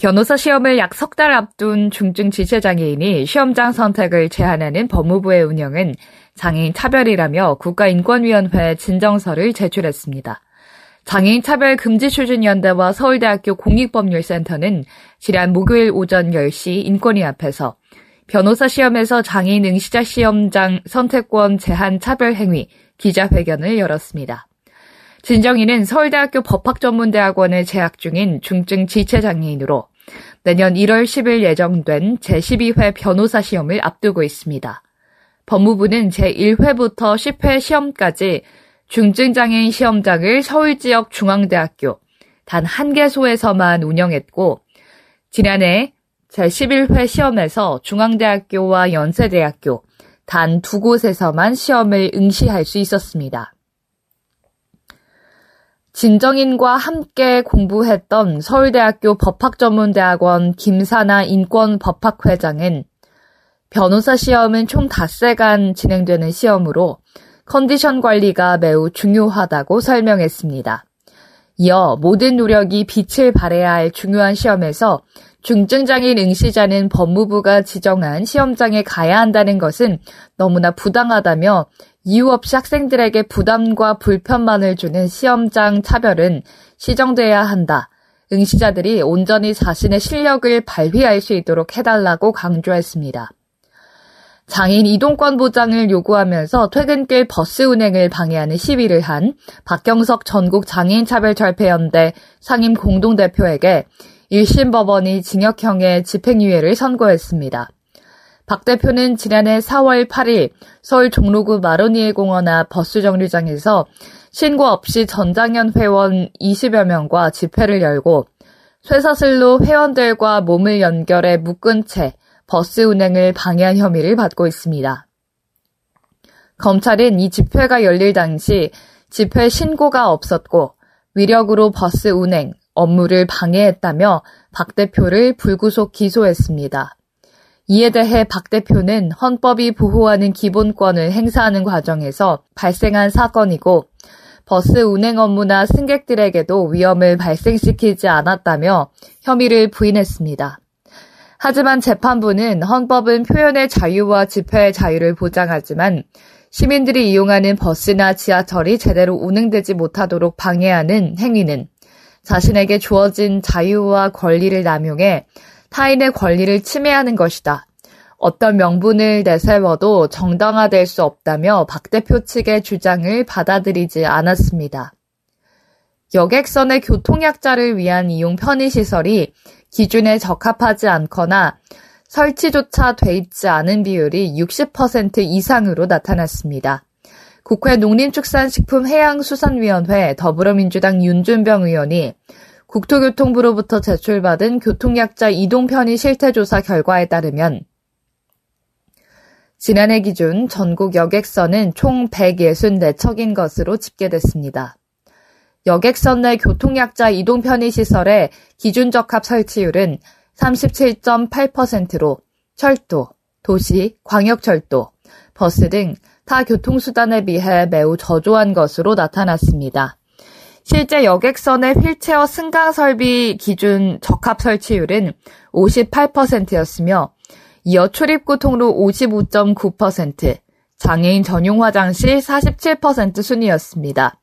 변호사 시험을 약 석 달 앞둔 중증 지체장애인이 시험장 선택을 제한하는 법무부의 운영은 장애인 차별이라며 국가인권위원회에 진정서를 제출했습니다. 장애인 차별 금지 추진 연대와 서울대학교 공익법률센터는 지난 목요일 오전 10시 인권위 앞에서 변호사 시험에서 장애인 응시자 시험장 선택권 제한 차별 행위 기자회견을 열었습니다. 진정인은 서울대학교 법학전문대학원에 재학 중인 중증 지체장애인으로 내년 1월 10일 예정된 제12회 변호사 시험을 앞두고 있습니다. 법무부는 제1회부터 10회 시험까지 중증장애인 시험장을 서울 지역 중앙대학교 단 한 개소에서만 운영했고, 지난해 제11회 시험에서 중앙대학교와 연세대학교 단 두 곳에서만 시험을 응시할 수 있었습니다. 진정인과 함께 공부했던 서울대학교 법학전문대학원 김사나 인권법학회장은 변호사 시험은 총 닷새간 진행되는 시험으로 컨디션 관리가 매우 중요하다고 설명했습니다. 이어 모든 노력이 빛을 발해야 할 중요한 시험에서 중증장애인 응시자는 법무부가 지정한 시험장에 가야 한다는 것은 너무나 부당하다며 이유 없이 학생들에게 부담과 불편만을 주는 시험장 차별은 시정돼야 한다. 응시자들이 온전히 자신의 실력을 발휘할 수 있도록 해달라고 강조했습니다. 장인 이동권 보장을 요구하면서 퇴근길 버스 운행을 방해하는 시위를 한 박경석 전국 장애인 차별철폐연대 상임 공동대표에게 1심 법원이 징역형의 집행유예를 선고했습니다. 박 대표는 지난해 4월 8일 서울 종로구 마로니에 공원 앞 버스 정류장에서 신고 없이 전장현 회원 20여 명과 집회를 열고 쇠사슬로 회원들과 몸을 연결해 묶은 채 버스 운행을 방해한 혐의를 받고 있습니다. 검찰은 이 집회가 열릴 당시 집회 신고가 없었고 위력으로 버스 운행, 업무를 방해했다며 박 대표를 불구속 기소했습니다. 이에 대해 박 대표는 헌법이 보호하는 기본권을 행사하는 과정에서 발생한 사건이고 버스 운행 업무나 승객들에게도 위험을 발생시키지 않았다며 혐의를 부인했습니다. 하지만 재판부는 헌법은 표현의 자유와 집회의 자유를 보장하지만 시민들이 이용하는 버스나 지하철이 제대로 운행되지 못하도록 방해하는 행위는 자신에게 주어진 자유와 권리를 남용해 타인의 권리를 침해하는 것이다. 어떤 명분을 내세워도 정당화될 수 없다며 박 대표 측의 주장을 받아들이지 않았습니다. 여객선의 교통약자를 위한 이용 편의시설이 기준에 적합하지 않거나 설치조차 돼 있지 않은 비율이 60% 이상으로 나타났습니다. 국회 농림축산식품해양수산위원회 더불어민주당 윤준병 의원이 국토교통부로부터 제출받은 교통약자 이동 편의 실태 조사 결과에 따르면 지난해 기준 전국 여객선은 총 164척인 것으로 집계됐습니다. 여객선 내 교통약자 이동 편의 시설의 기준 적합 설치율은 37.8%로 철도, 도시, 광역철도, 버스 등 타 교통수단에 비해 매우 저조한 것으로 나타났습니다. 실제 여객선의 휠체어 승강 설비 기준 적합 설치율은 58%였으며 이어 출입구 통로 55.9%, 장애인 전용 화장실 47% 순이었습니다.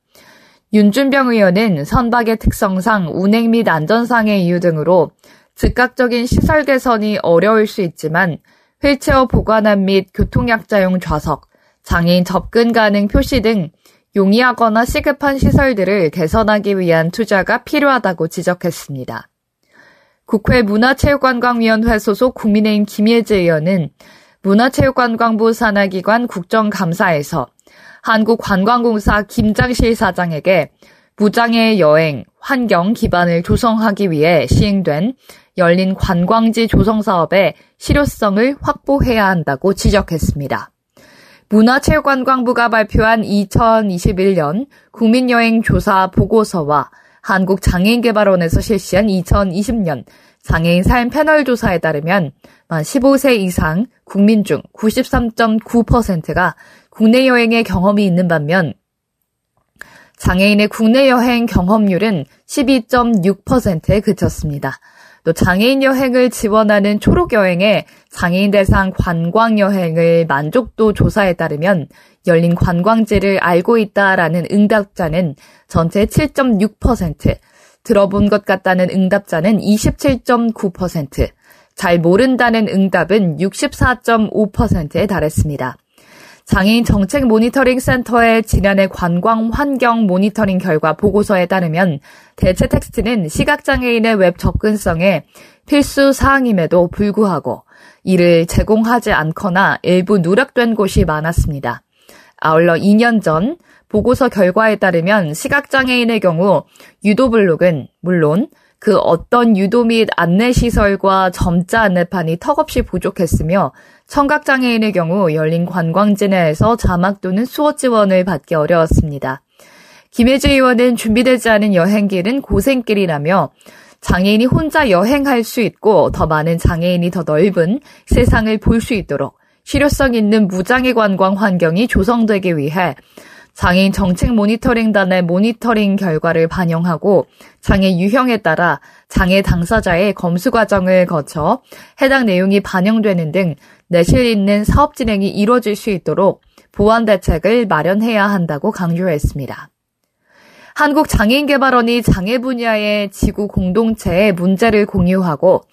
윤준병 의원은 선박의 특성상 운행 및 안전상의 이유 등으로 즉각적인 시설 개선이 어려울 수 있지만 휠체어 보관함 및 교통약자용 좌석, 장애인 접근 가능 표시 등 용이하거나 시급한 시설들을 개선하기 위한 투자가 필요하다고 지적했습니다. 국회 문화체육관광위원회 소속 국민의힘 김예재 의원은 문화체육관광부 산하기관 국정감사에서 한국관광공사 김장실 사장에게 무장애 여행, 환경 기반을 조성하기 위해 시행된 열린 관광지 조성 사업의 실효성을 확보해야 한다고 지적했습니다. 문화체육관광부가 발표한 2021년 국민여행 조사 보고서와 한국장애인개발원에서 실시한 2020년 장애인 삶 패널 조사에 따르면 만 15세 이상 국민 중 93.9%가 국내 여행의 경험이 있는 반면 장애인의 국내 여행 경험률은 12.6%에 그쳤습니다. 또 장애인 여행을 지원하는 초록 여행의 장애인 대상 관광 여행을 만족도 조사에 따르면 열린 관광지를 알고 있다라는 응답자는 전체 7.6%, 들어본 것 같다는 응답자는 27.9%, 잘 모른다는 응답은 64.5%에 달했습니다. 장애인 정책 모니터링 센터의 지난해 관광 환경 모니터링 결과 보고서에 따르면 대체 텍스트는 시각장애인의 웹 접근성에 필수 사항임에도 불구하고 이를 제공하지 않거나 일부 누락된 곳이 많았습니다. 아울러 2년 전 보고서 결과에 따르면 시각장애인의 경우 유도 블록은 물론 그 어떤 유도 및 안내시설과 점자 안내판이 턱없이 부족했으며 청각장애인의 경우 열린 관광지 내에서 자막 또는 수어 지원을 받기 어려웠습니다. 김혜주 의원은 준비되지 않은 여행길은 고생길이라며 장애인이 혼자 여행할 수 있고 더 많은 장애인이 더 넓은 세상을 볼 수 있도록 실효성 있는 무장애 관광 환경이 조성되기 위해 장애인 정책 모니터링단의 모니터링 결과를 반영하고 장애 유형에 따라 장애 당사자의 검수 과정을 거쳐 해당 내용이 반영되는 등 내실 있는 사업 진행이 이루어질 수 있도록 보완 대책을 마련해야 한다고 강조했습니다. 한국장애인개발원이 장애 분야의 지구 공동체의 문제를 공유하고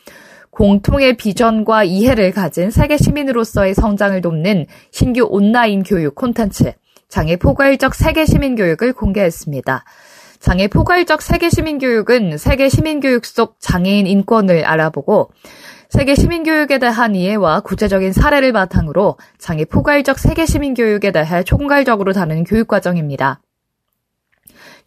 공통의 비전과 이해를 가진 세계 시민으로서의 성장을 돕는 신규 온라인 교육 콘텐츠 장애 포괄적 세계 시민 교육을 공개했습니다. 장애 포괄적 세계 시민 교육은 세계 시민 교육 속 장애인 인권을 알아보고 세계 시민 교육에 대한 이해와 구체적인 사례를 바탕으로 장애 포괄적 세계 시민 교육에 대해 총괄적으로 다루는 교육 과정입니다.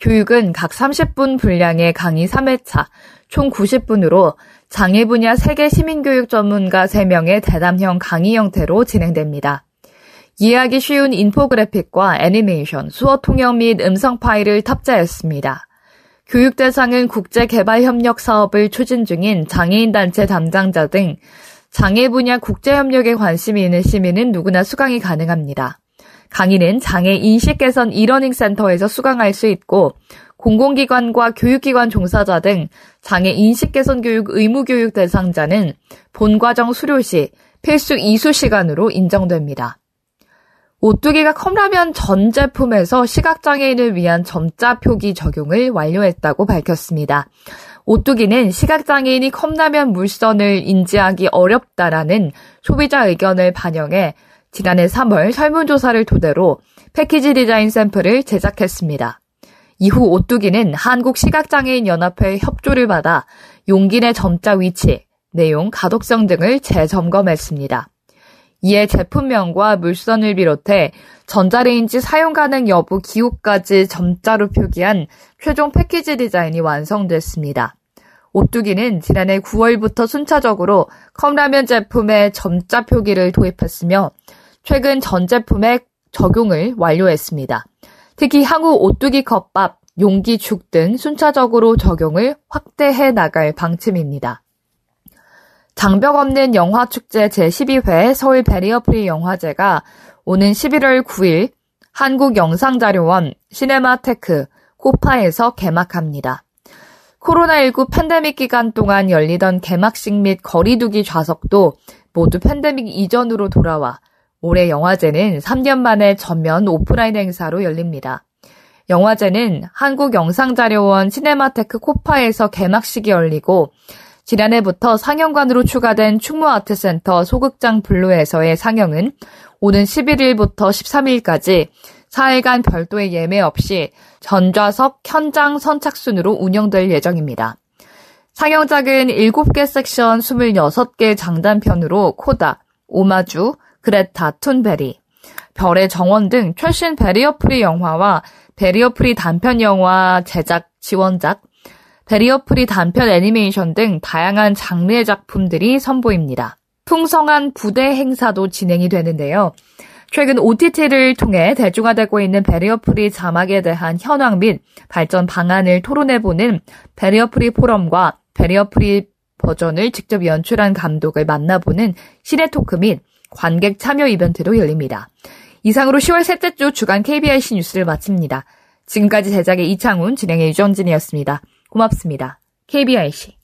교육은 각 30분 분량의 강의 3회차, 총 90분으로 장애 분야 세계 시민교육 전문가 3명의 대담형 강의 형태로 진행됩니다. 이해하기 쉬운 인포그래픽과 애니메이션, 수어 통역 및 음성 파일을 탑재했습니다. 교육 대상은 국제개발협력 사업을 추진 중인 장애인단체 담당자 등 장애 분야 국제협력에 관심이 있는 시민은 누구나 수강이 가능합니다. 강의는 장애 인식 개선 이러닝 센터에서 수강할 수 있고 공공기관과 교육기관 종사자 등 장애 인식 개선 교육 의무 교육 대상자는 본 과정 수료 시 필수 이수 시간으로 인정됩니다. 오뚜기가 컵라면 전 제품에서 시각장애인을 위한 점자 표기 적용을 완료했다고 밝혔습니다. 오뚜기는 시각장애인이 컵라면 물선을 인지하기 어렵다라는 소비자 의견을 반영해 지난해 3월 설문조사를 토대로 패키지 디자인 샘플을 제작했습니다. 이후 오뚜기는 한국시각장애인연합회 협조를 받아 용기 내 점자 위치, 내용, 가독성 등을 재점검했습니다. 이에 제품명과 물선을 비롯해 전자레인지 사용 가능 여부 기호까지 점자로 표기한 최종 패키지 디자인이 완성됐습니다. 오뚜기는 지난해 9월부터 순차적으로 컵라면 제품에 점자 표기를 도입했으며 최근 전 제품에 적용을 완료했습니다. 특히 향후 오뚜기 컵밥, 용기 죽 등 순차적으로 적용을 확대해 나갈 방침입니다. 장벽 없는 영화축제 제12회 서울 베리어프리 영화제가 오는 11월 9일 한국영상자료원 시네마테크 KOFA에서 개막합니다. 코로나19 팬데믹 기간 동안 열리던 개막식 및 거리두기 좌석도 모두 팬데믹 이전으로 돌아와 올해 영화제는 3년 만에 전면 오프라인 행사로 열립니다. 영화제는 한국영상자료원 시네마테크 KOFA에서 개막식이 열리고 지난해부터 상영관으로 추가된 충무아트센터 소극장 블루에서의 상영은 오는 11일부터 13일까지 4일간 별도의 예매 없이 전좌석 현장 선착순으로 운영될 예정입니다. 상영작은 7개 섹션 26개 장단편으로 코다, 오마주, 그레타 툰베리, 별의 정원 등 최신 barrier free 영화와 barrier free 단편 영화 제작 지원작, barrier free 단편 애니메이션 등 다양한 장르의 작품들이 선보입니다. 풍성한 부대 행사도 진행이 되는데요. 최근 OTT를 통해 대중화되고 있는 barrier free 자막에 대한 현황 및 발전 방안을 토론해보는 barrier free 포럼과 barrier free 버전을 직접 연출한 감독을 만나보는 cine talk 및 관객 참여 이벤트도 열립니다. 이상으로 10월 셋째 주 주간 KBIC 뉴스를 마칩니다. 지금까지 제작의 이창훈, 진행의 유정진이었습니다. 고맙습니다. KBIC.